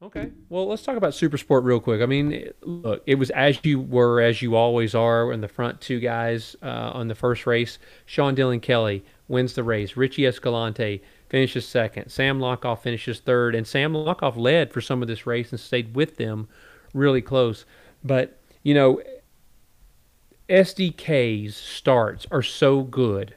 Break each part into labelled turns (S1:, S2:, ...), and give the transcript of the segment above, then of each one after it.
S1: Okay. Well, let's talk about Super Sport real quick. I mean, look, it was as you were, as you always are, in the front two guys uh, on the first race. Sean Dylan Kelly wins the race. Richie Escalante finishes second. Sam Lochoff finishes third. And Sam Lochoff led for some of this race and stayed with them really close. But, you know, SDK's starts are so good.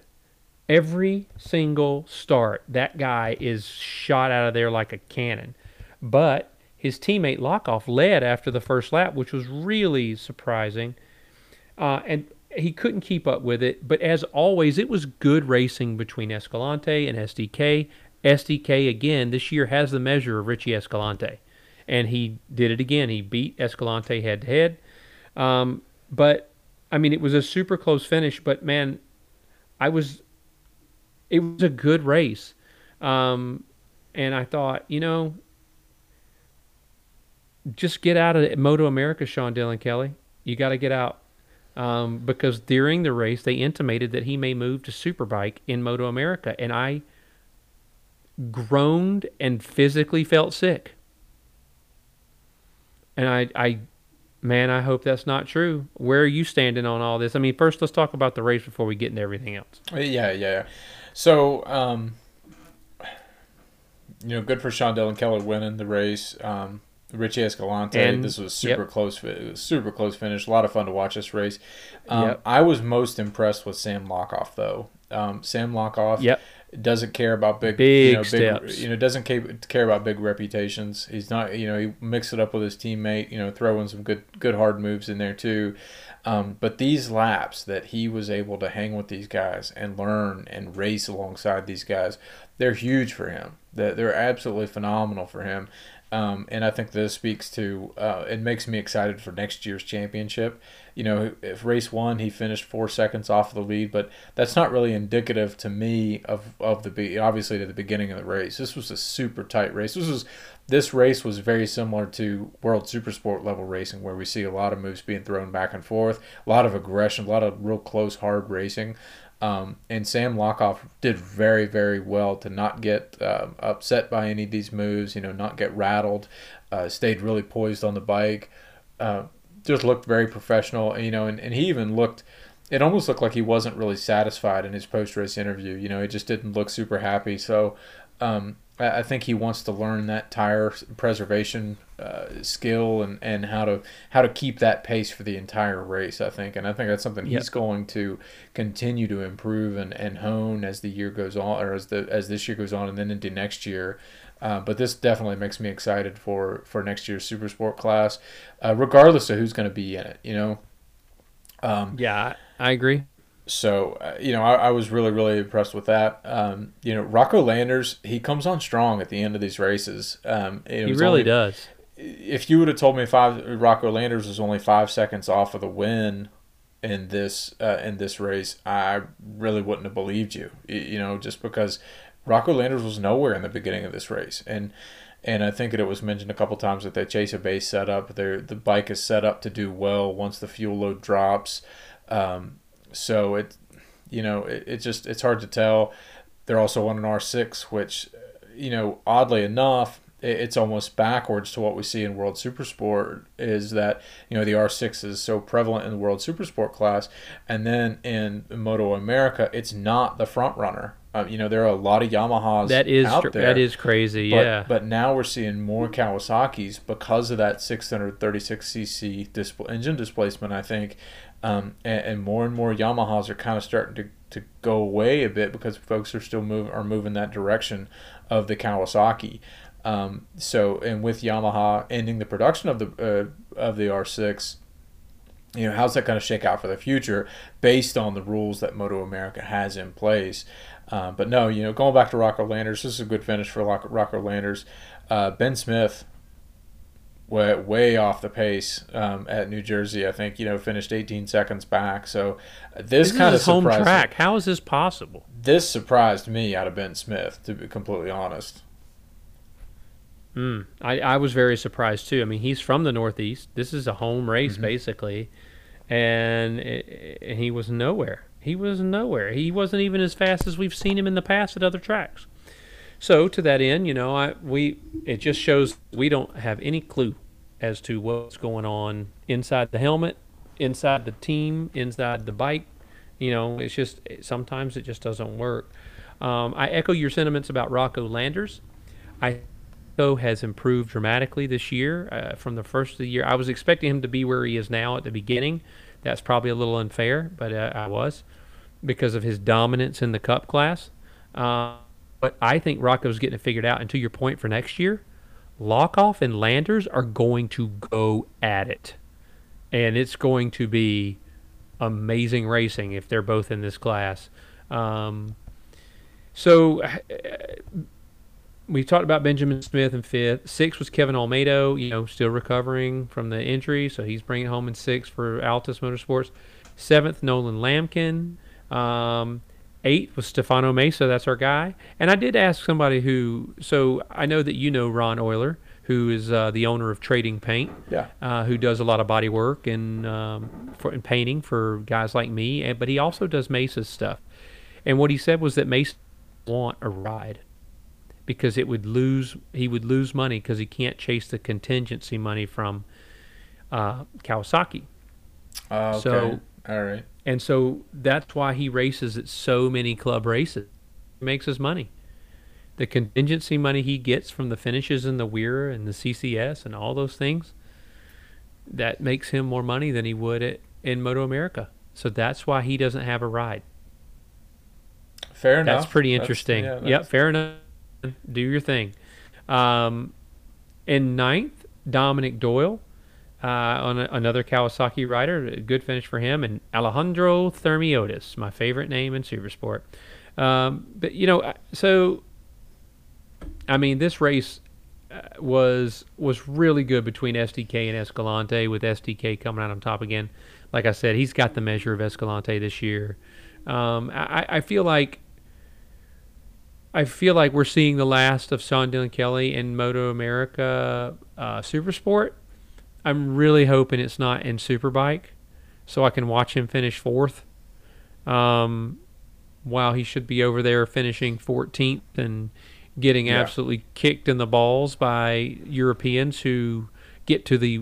S1: Every single start, that guy is shot out of there like a cannon. But his teammate Lochoff led after the first lap, which was really surprising. Uh, and he couldn't keep up with it. But as always, it was good racing between Escalante and SDK. SDK, again, this year has the measure of Richie Escalante. And he did it again. He beat Escalante head to head. Um, but, I mean, it was a super close finish. But, man, I was, it was a good race. Um, and I thought, you know, just get out of Moto America, Sean Dylan Kelly. You got to get out. Um, because during the race, they intimated that he may move to Superbike in Moto America. And I groaned and physically felt sick. And I, I, man, I hope that's not true. Where are you standing on all this? I mean, first, let's talk about the race before we get into everything else.
S2: Yeah, yeah, yeah. So, um, you know, good for Sean Dylan Keller winning the race. Um, Richie Escalante,
S1: And-
S2: this was super
S1: yep.
S2: close. It was super close finish. A lot of fun to watch this race. Um,
S1: Yep.
S2: I was most impressed with Sam Lochoff though. Um, Sam Lochoff
S1: Yep.
S2: doesn't care about big,
S1: Big
S2: you know, big,
S1: steps.
S2: you know, doesn't care, care about big reputations. He's not, you know, he mixed it up with his teammate, you know, throwing some good, good hard moves in there too. Um, but these laps that he was able to hang with these guys and learn and race alongside these guys, they're huge for him. They're, they're absolutely phenomenal for him. Um, and I think this speaks to uh, it makes me excited for next year's championship. You know, if race one he finished four seconds off the lead, but that's not really indicative to me of of the obviously to the beginning of the race. This was a super tight race. This was this race was very similar to World Supersport level racing, where we see a lot of moves being thrown back and forth, a lot of aggression, a lot of real close, hard racing. Um, and Sam Lochoff did very, very well to not get um, upset by any of these moves, you know, not get rattled, uh, stayed really poised on the bike, uh, just looked very professional, you know, and, and he even looked, it almost looked like he wasn't really satisfied in his post race interview, you know, he just didn't look super happy. So um, I, I think he wants to learn that tire preservation uh, skill and, and how to how to keep that pace for the entire race. I think, and I think that's something
S1: Yep.
S2: he's going to continue to improve and, and hone as the year goes on, or as the as this year goes on, and then into next year. Uh, but this definitely makes me excited for for next year's Super Sport class, uh, regardless of who's going to be in it. You know. Um,
S1: Yeah, I, agree.
S2: so uh, you know, I, I was really really impressed with that. Um, you know, Rocco Landers he comes on strong at the end of these races. Um,
S1: He really
S2: only-
S1: does.
S2: If you would have told me five Rocco Landers was only five seconds off of the win in this uh, in this race, I really wouldn't have believed you. You know, just because Rocco Landers was nowhere in the beginning of this race, and and I think that it was mentioned a couple times that they chase a base setup. Their the bike is set up to do well once the fuel load drops. Um, so it, you know, it, it just it's hard to tell. They're also on an R6, which, you know, oddly enough, it's almost backwards to what we see in World Supersport. Is that you know the R6 is so prevalent in the World Supersport class, and then in Moto America, it's not the front runner. Uh, you know, there are a lot of Yamahas
S1: That is
S2: out there.
S1: that is crazy.
S2: But,
S1: yeah.
S2: But now we're seeing more Kawasaki's because of that 636cc disp- engine displacement, I think. Um, and, and more and more Yamahas are kind of starting to, to go away a bit because folks are still move are moving that direction of the Kawasaki. Um, so and with Yamaha ending the production of the uh, of the R6, you know how's that going to shake out for the future based on the rules that Moto America has in place. Uh, but no, you know, going back to Rocco Landers, this is a good finish for Rock- Rocco Landers. Uh, ben Smith, way, way off the pace um, at New Jersey. I think you know finished 18 seconds back. So this,
S1: this
S2: kind of
S1: home track. How is this possible?
S2: this surprised me out of Ben Smith, to be completely honest.
S1: Mm, I, I was very surprised too. I mean, he's from the Northeast. This is a home race
S2: Mm-hmm.
S1: basically, and it, it- he was nowhere. He was nowhere. He wasn't even as fast as we've seen him in the past at other tracks. So to that end, you know, I we it just shows we don't have any clue as to what's going on inside the helmet, inside the team, inside the bike. You know, it's just sometimes it just doesn't work. Um, I echo your sentiments about Rocco Landers. I Has improved dramatically this year uh, from the first of the year. I was expecting him to be where he is now at the beginning. That's probably a little unfair, but uh, I was because of his dominance in the Cup class. Uh, but I think Rocco's getting it figured out. And to your point for next year, Lochoff and Landers are going to go at it. And it's going to be amazing racing if they're both in this class. Um, so uh, we talked about Benjamin Smith in fifth. Six was Kevin Olmedo, you know, still recovering from the injury, so he's bringing home in six for Altus Motorsports. Seventh, Nolan Lamkin. Um, eight was Stefano Mesa. That's our guy. And I did ask somebody who. So I know that you know Ron Euler, who is uh, the owner of Trading Paint.
S2: Yeah.
S1: Uh, who does a lot of body work and um, for and painting for guys like me. And, but he also does Mesa's stuff. And what he said was that Mesa want a ride because it would lose he would lose money because he can't chase the contingency money from uh, Kawasaki.
S2: Uh, okay.
S1: So-
S2: all right.
S1: And so that's why he races at so many club races. He makes his money. The contingency money he gets from the finishes in the WERA and the CCS and all those things, that makes him more money than he would at, in Moto America. So that's why he doesn't have a ride.
S2: Fair enough.
S1: That's pretty
S2: That's-
S1: interesting.
S2: yeah,
S1: yep, fair enough. Do your thing. Um, in ninth, Dominic Doyle, uh, on a, another Kawasaki rider, a good finish for him, and Alejandro Thermiotis, my favorite name in Supersport. Um, but you know, so I mean, this race uh, was was really good between SDK and Escalante, with SDK coming out on top again. Like I said, he's got the measure of Escalante this year. Um, I, I feel like I feel like we're seeing the last of Sean Dylan Kelly in Moto America uh, Supersport. I'm really hoping it's not in Superbike, so I can watch him finish fourth. Um, while he should be over there finishing 14th and getting
S2: Yeah.
S1: absolutely kicked in the balls by Europeans who get to the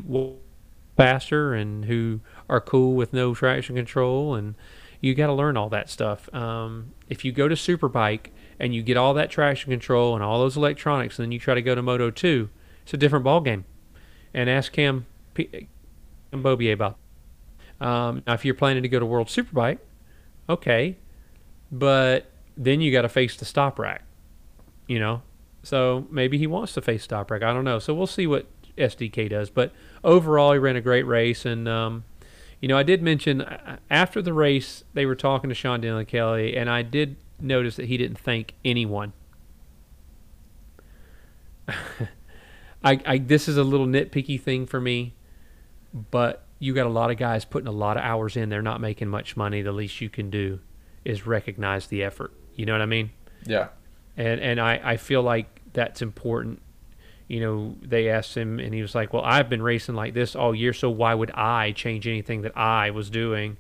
S1: faster and who are cool with no traction control and you got to learn all that stuff. Um, if you go to Superbike and you get all that traction control and all those electronics, and then you try to go to Moto 2, it's a different ball game. And ask Cam, P- Cam Beaubier about. Um, now, if you're planning to go to World Superbike, okay, but then you got to face the Toprak, you know. So maybe he wants to face Toprak. I don't know. So we'll see what SDK does. But overall, he ran a great race, and um, you know, I did mention uh, after the race they were talking to Sean Dylan Kelly, and I did notice that he didn't thank anyone. I, I this is a little nitpicky thing for me, but you got a lot of guys putting a lot of hours in. They're not making much money. The least you can do is recognize the effort. You know what I mean?
S2: Yeah.
S1: and and I, I feel like that's important. You know, they asked him, and he was like, "Well, I've been racing like this all year, so why would I change anything that I was doing?"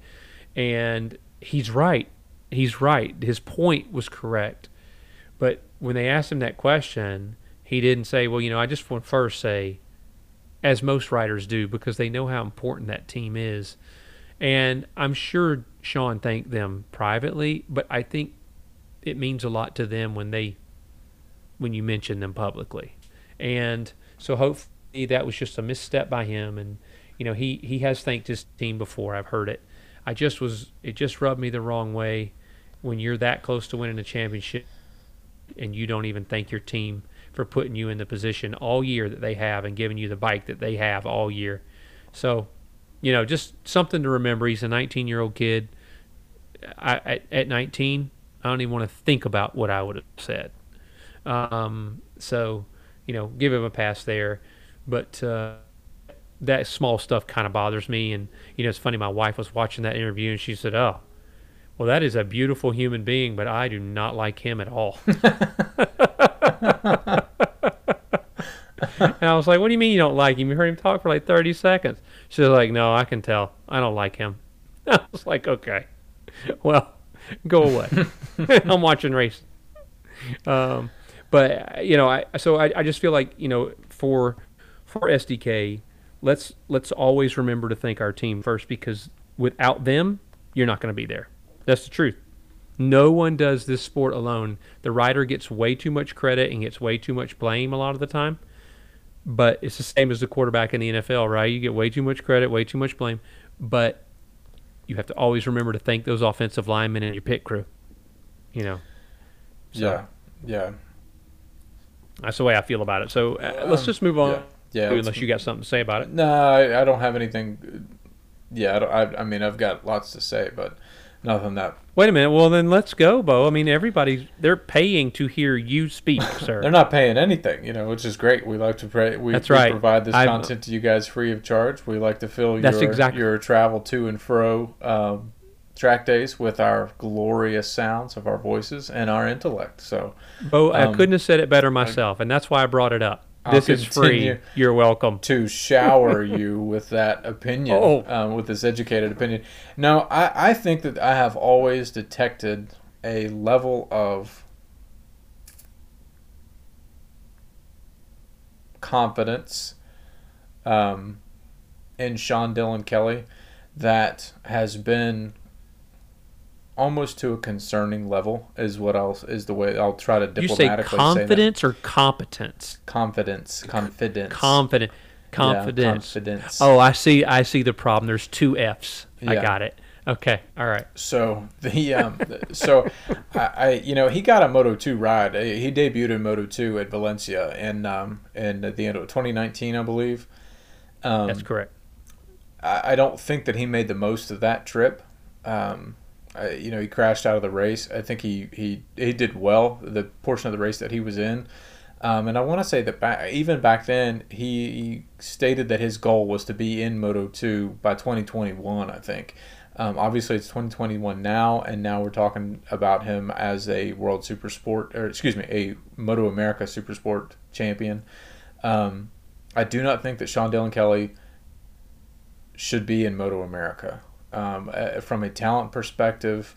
S1: And he's right. He's right. His point was correct. But when they asked him that question, he didn't say, "Well, you know, I just want to first say," as most writers do, because they know how important that team is. And I'm sure Sean thanked them privately, but I think it means a lot to them when they when you mention them publicly. And so hopefully that was just a misstep by him and you know he he has thanked his team before I've heard it. I just was it just rubbed me the wrong way when you're that close to winning a championship and you don't even thank your team for putting you in the position all year that they have and giving you the bike that they have all year. So, you know, just something to remember. He's a 19 year old kid. I, at, at 19, I don't even want to think about what I would have said. Um, so, you know, give him a pass there. But uh, that small stuff kind of bothers me. And, you know, it's funny, my wife was watching that interview and she said, Oh, well, that is a beautiful human being, but I do not like him at all. and I was like, What do you mean you don't like him? You heard him talk for like 30 seconds. She was like, No, I can tell. I don't like him. I was like, Okay. Well, go away. I'm watching race. Um, But you know, I so I, I just feel like you know for for SDK, let's let's always remember to thank our team first because without them, you're not going to be there. That's the truth. No one does this sport alone. The rider gets way too much credit and gets way too much blame a lot of the time. But it's the same as the quarterback in the NFL, right? You get way too much credit, way too much blame. But you have to always remember to thank those offensive linemen and your pit crew. You know.
S2: So yeah. Yeah.
S1: That's the way I feel about it. So uh, let's just move on.
S2: Yeah.
S1: yeah unless you got something to say about it.
S2: No, I, I don't have anything. Yeah, I, I, I mean, I've got lots to say, but nothing that.
S1: Wait a minute. Well, then let's go, Bo. I mean, everybody's they're paying to hear you speak, sir.
S2: They're not paying anything, you know, which is great. We like to pray. We,
S1: That's
S2: we provide this
S1: I've-
S2: content to you guys free of charge. We like to fill your
S1: exactly-
S2: your travel to and fro um, track days with our glorious sounds of our voices and our intellect. So
S1: Bo, I
S2: Um,
S1: couldn't have said it better myself, and that's why I brought it up.
S2: I'll
S1: This is free. You're welcome.
S2: to shower you with that opinion,
S1: Oh.
S2: um, with this educated opinion. No, I, I think that I have always detected a level of confidence um, in Sean Dylan Kelly that has been almost to a concerning level is what I'll is the way I'll try to diplomatically
S1: You say confidence or competence?
S2: confidence confidence
S1: Confident.
S2: Yeah,
S1: Confidence.
S2: confidence
S1: oh, I see. I see the problem. There's two F's. I got it. Okay. All right.
S2: So the um, so I, I you know he got a Moto two ride. He debuted in Moto two at Valencia and um in at the end of 2019, I believe. Um,
S1: That's correct.
S2: I, I don't think that he made the most of that trip. Um, You know, he crashed out of the race. I think he, he, he did well the portion of the race that he was in. Um, and I want to say that back, even back then, he, he stated that his goal was to be in Moto 2 by 2021, I think. Um, obviously, it's 2021 now, and now we're talking about him as a World Super Sport, or excuse me, a Moto America Super Sport champion. Um, I do not think that Sean Dylan Kelly should be in Moto America. Um, uh, from a talent perspective,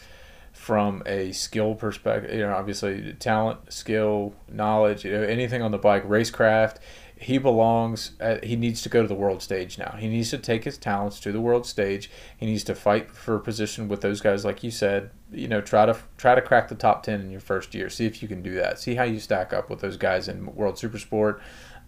S2: from a skill perspective, you know, obviously talent, skill, knowledge, you know, anything on the bike, racecraft, he belongs. At, he needs to go to the world stage now. He needs to take his talents to the world stage. He needs to fight for a position with those guys, like you said. You know, try to try to crack the top ten in your first year. See if you can do that. See how you stack up with those guys in World Supersport,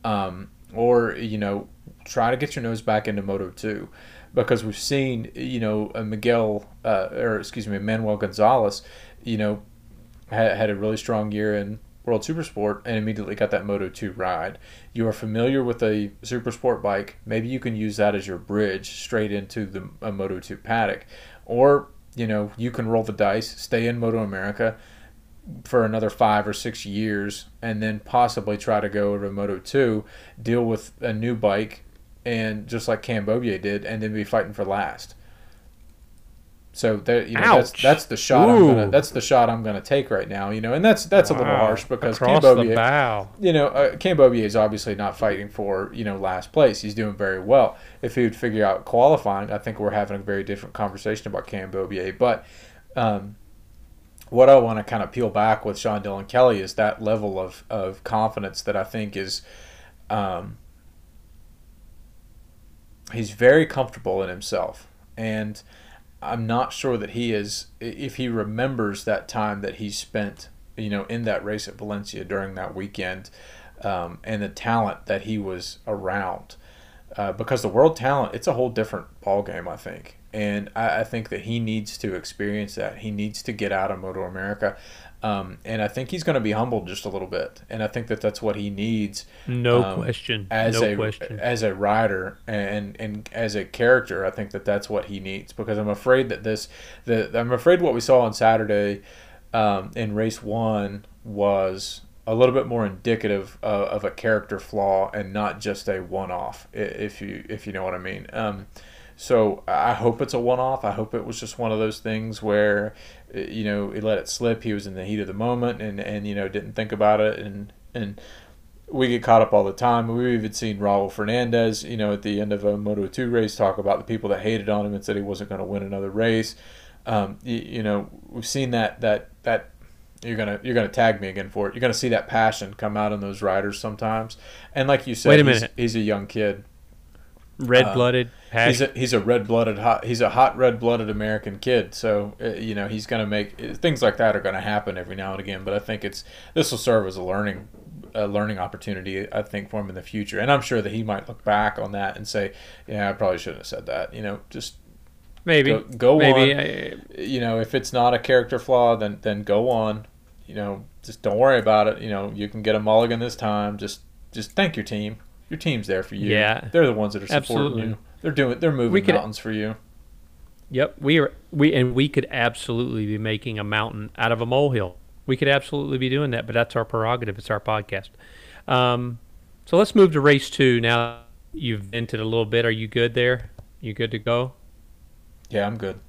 S2: um, or you know, try to get your nose back into Moto two because we've seen you know Miguel uh, or excuse me Manuel Gonzalez you know had, had a really strong year in World Supersport and immediately got that Moto 2 ride. You are familiar with a Supersport bike, maybe you can use that as your bridge straight into the Moto 2 paddock or you know you can roll the dice, stay in Moto America for another 5 or 6 years and then possibly try to go over to Moto 2, deal with a new bike and just like Cam Beaubier did, and then be fighting for last. So that you know that's
S1: Ouch.
S2: that's the shot I'm gonna that's the shot I'm gonna take right now. You know, and that's that's a little harsh because
S1: across bow.
S2: you know, uh, Cam Beaubier is obviously not fighting for you know last place. He's doing very well. If he would figure out qualifying, I think we're having a very different conversation about Cam Beaubier. But um, what I want to kind of peel back with Sean Dylan Kelly is that level of of confidence that I think is. Um, he's very comfortable in himself. And i'm not sure that he is if he remembers that time that he spent you know in that race at valencia during that weekend um, and the talent that he was around. Uh, because the world talent it's a whole different ball game i think and I, I think that he needs to experience that he needs to get out of moto america um, and i think he's going to be humbled just a little bit and i think that that's what he needs
S1: No
S2: um,
S1: question.
S2: as
S1: no
S2: a
S1: question.
S2: as a writer and and as a character, I think that that's what he needs because I'm afraid that this the I'm afraid what we saw on Saturday um, in race one was a little bit more indicative of, of a character flaw and not just a one off. If you if you know what I mean. So I hope it's a one off. I hope it was just one of those things where, uh, you know, he let it slip. He was in the heat of the moment and, and you know didn't think about it and and we get caught up all the time. We've even seen Raul Fernandez, you know, at the end of a Moto 2 race, talk about the people that hated on him and said he wasn't going to win another race. Um, you, you know, we've seen that that that you're gonna you're gonna tag me again for it. You're gonna see that passion come out in those riders sometimes. And like you said,
S1: Wait a
S2: he's,
S1: minute.
S2: he's a young kid.
S1: Red blooded.
S2: He's a he's a red blooded hot he's a hot red blooded American kid. So uh, you know he's gonna make uh, things like that are gonna happen every now and again. But I think it's this will serve as a learning a learning opportunity. I think for him in the future, and I'm sure that he might look back on that and say, yeah, I probably shouldn't have said that. You know, just
S1: maybe.
S2: go, go
S1: maybe.
S2: on.
S1: I-
S2: you know, if it's not a character flaw, then then go on. You know, just don't worry about it. You know, you can get a mulligan this time. Just just thank your team. Your team's there for you.
S1: Yeah.
S2: they're the ones that are supporting
S1: Absolutely.
S2: you. They're doing. They're moving
S1: could-
S2: mountains for you.
S1: Yep, we are we and we could absolutely be making a mountain out of a molehill. We could absolutely be doing that, but that's our prerogative. It's our podcast. Um, so let's move to race two. Now you've vented a little bit. Are you good there? You good to go?
S2: Yeah, I'm good.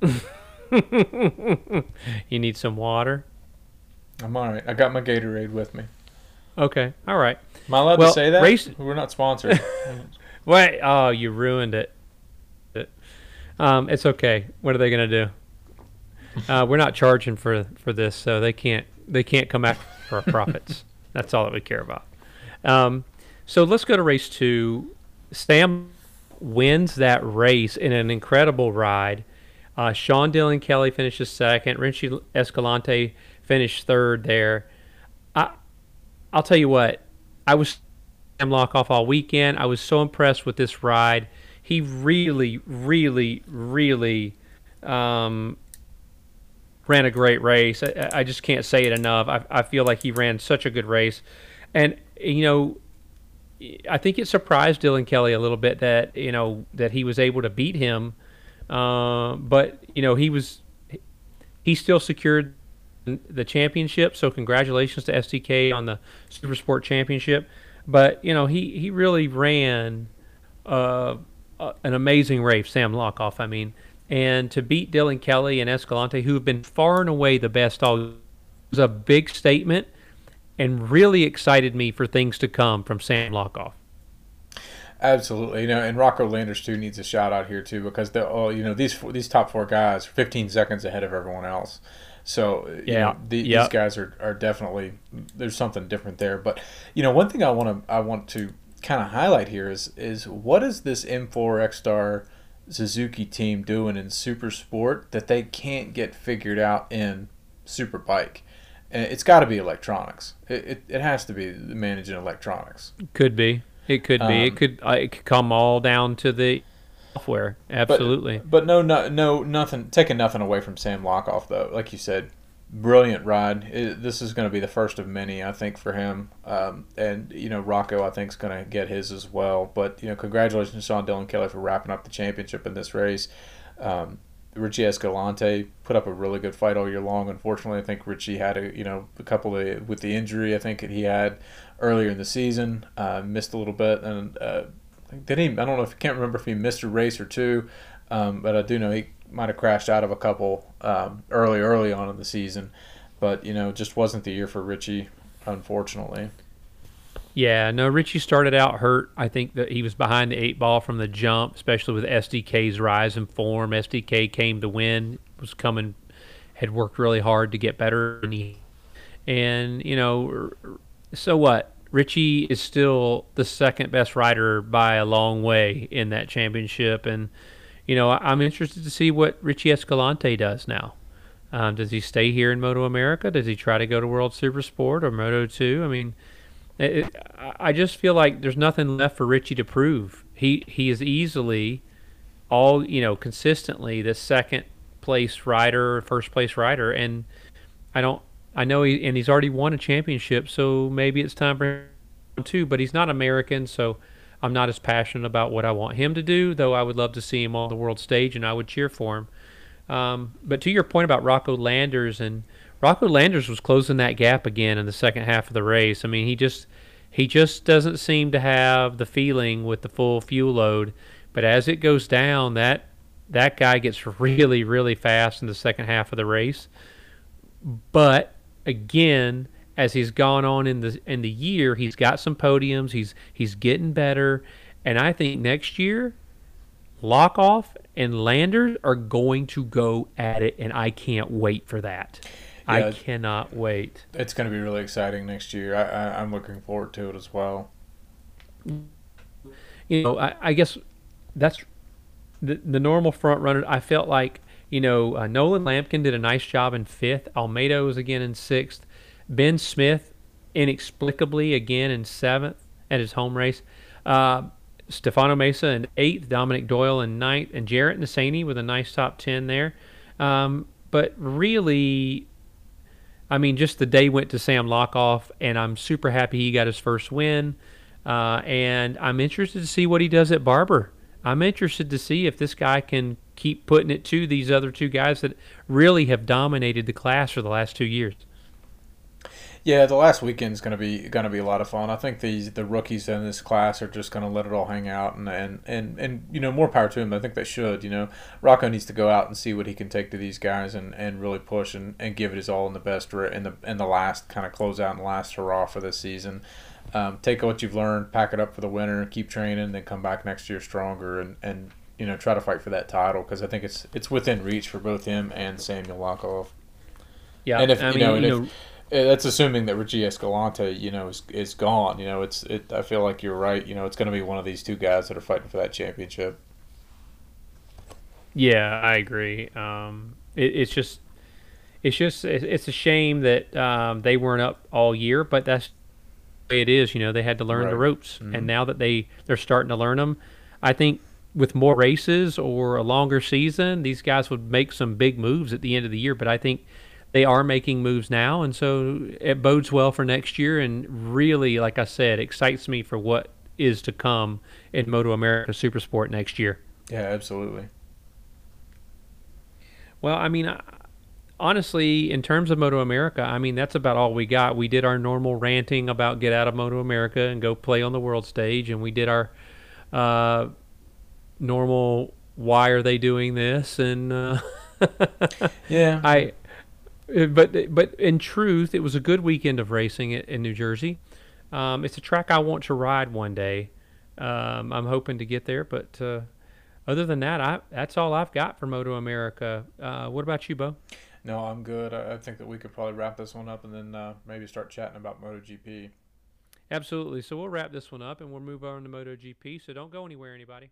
S1: You need some water?
S2: I'm all right. I got my Gatorade with me.
S1: Okay, all right.
S2: Am I allowed
S1: Well,
S2: to say that?
S1: race-
S2: We're not sponsored.
S1: Wait, oh, you ruined it. Um, it's okay. What are they gonna do? Uh, we're not charging for for this, so they can't they can't come after for our profits. That's all that we care about. Um, so let's go to race two. Sam wins that race in an incredible ride. Uh, Sean Dylan Kelly finishes second. Richie Escalante finished third there. I'll tell you what, I was Sam Lochoff all weekend. I was so impressed with this ride. He really, really, really um, ran a great race. I, I just can't say it enough. I, I feel like he ran such a good race. And, you know, I think it surprised Dylan Kelly a little bit that, you know, that he was able to beat him. Uh, but, you know, he was, he still secured the championship. So congratulations to SDK on the Super Sport Championship. But you know he he really ran uh, uh, an amazing race, Sam Lochoff. I mean, and to beat Dylan Kelly and Escalante, who have been far and away the best all, was a big statement, and really excited me for things to come from Sam Lochoff.
S2: Absolutely, you know, and Rocco Landers too needs a shout out here too because they're all you know these these top four guys are 15 seconds ahead of everyone else. So you
S1: Yeah,
S2: know, the, these guys are, are definitely there's something different there. But you know, one thing I want to I want to kind of highlight here is is what is this M4 ECSTAR Suzuki team doing in Super Sport that they can't get figured out in Super Bike? It's got to be electronics. It, it, it has to be managing electronics.
S1: Could be. It could be.
S2: Um,
S1: it could. Uh, it could come all down to the software. Absolutely.
S2: But no, no, no, nothing. Taking nothing away from Sam Lochoff though. Like you said, brilliant ride. It, this is going to be the first of many, I think, for him. Um, and you know, Rocco, I think, is going to get his as well. But you know, congratulations, to Sean Dylan Kelly, for wrapping up the championship in this race. Um, Richie Escalante put up a really good fight all year long. Unfortunately, I think Richie had a you know a couple of with the injury I think that he had earlier in the season, uh, missed a little bit, and uh, did he? I don't know if I can't remember if he missed a race or two, um, but I do know he might have crashed out of a couple um, early early on in the season. But you know, just wasn't the year for Richie, unfortunately.
S1: Yeah, no, Richie started out hurt. I think that he was behind the eight ball from the jump, especially with SDK's rise in form. SDK came to win, was coming, had worked really hard to get better. And, he, and you know, so what? Richie is still the second best rider by a long way in that championship. And, you know, I'm interested to see what Richie Escalante does now. Um, does he stay here in Moto America? Does he try to go to World Super Sport or Moto 2? I mean, it, I just feel like there's nothing left for Richie to prove. He he is easily all you know consistently the second place rider, first place rider, and I don't. I know he and he's already won a championship, so maybe it's time for him too. But he's not American, so I'm not as passionate about what I want him to do. Though I would love to see him on the world stage, and I would cheer for him. Um, but to your point about Rocco Landers and Rocco Landers was closing that gap again in the second half of the race. I mean, he just he just doesn't seem to have the feeling with the full fuel load. But as it goes down, that that guy gets really really fast in the second half of the race. But again, as he's gone on in the in the year, he's got some podiums. He's he's getting better, and I think next year Lochoff and Landers are going to go at it, and I can't wait for that. I cannot wait.
S2: It's going to be really exciting next year. I, I'm looking forward to it as well.
S1: you know, I, I guess that's the the normal front runner. I felt like you know uh, Nolan Lamkin did a nice job in fifth. Olmedo was again in sixth. Ben Smith inexplicably again in seventh at his home race. Uh, Stefano Mesa in eighth. Dominic Doyle in ninth, and Jaret Nassaney with a nice top ten there. Um, but really, I mean, just the day went to Sam Lochoff, and I'm super happy he got his first win. Uh, and I'm interested to see what he does at Barber. I'm interested to see if this guy can keep putting it to these other two guys that really have dominated the class for the last two years.
S2: Yeah, the last weekend's gonna be gonna be a lot of fun. I think these the rookies in this class are just gonna let it all hang out, and and and, and you know more power to them. I think they should. You know, Rocco needs to go out and see what he can take to these guys, and, and really push and, and give it his all in the best in the in the last kind of close out and last hurrah for this season. Um, take what you've learned, pack it up for the winter, keep training, then come back next year stronger, and, and you know try to fight for that title because I think it's it's within reach for both him and Samuel Lochoff.
S1: Yeah,
S2: And if-
S1: I
S2: you
S1: mean,
S2: know, and
S1: you
S2: if-
S1: know,
S2: Uh, That's assuming that Richie Escalante, you know, is, is gone. You know, it's it. I feel like you're right. You know, it's going to be one of these two guys that are fighting for that championship.
S1: Yeah, I agree. Um, it, it's just, it's just, it- it's a shame that um, they weren't up all year, but that's the way it is. You know, they had to learn the
S2: Right.
S1: ropes,
S2: Mhm.
S1: and now that they they're starting to learn them, I think with more races or a longer season, these guys would make some big moves at the end of the year. But I think they are making moves now, and so it bodes well for next year. And really, like I said, excites me for what is to come in Moto America Supersport next year.
S2: Yeah, absolutely.
S1: Well, I mean, I- honestly, in terms of Moto America, I mean, that's about all we got. We did our normal ranting about get out of Moto America and go play on the world stage, and we did our uh, normal why are they doing this and uh,
S2: Yeah,
S1: I. But but in truth, it was a good weekend of racing in, in New Jersey. Um, it's a track I want to ride one day. Um, I'm hoping to get there, but uh, other than that, I that's all I've got for Moto America. Uh, what about you, Bo?
S2: no, I'm good. I, I think that we could probably wrap this one up and then uh, maybe start chatting about MotoGP.
S1: Absolutely. So we'll wrap this one up and we'll move on to MotoGP. So don't go anywhere, anybody.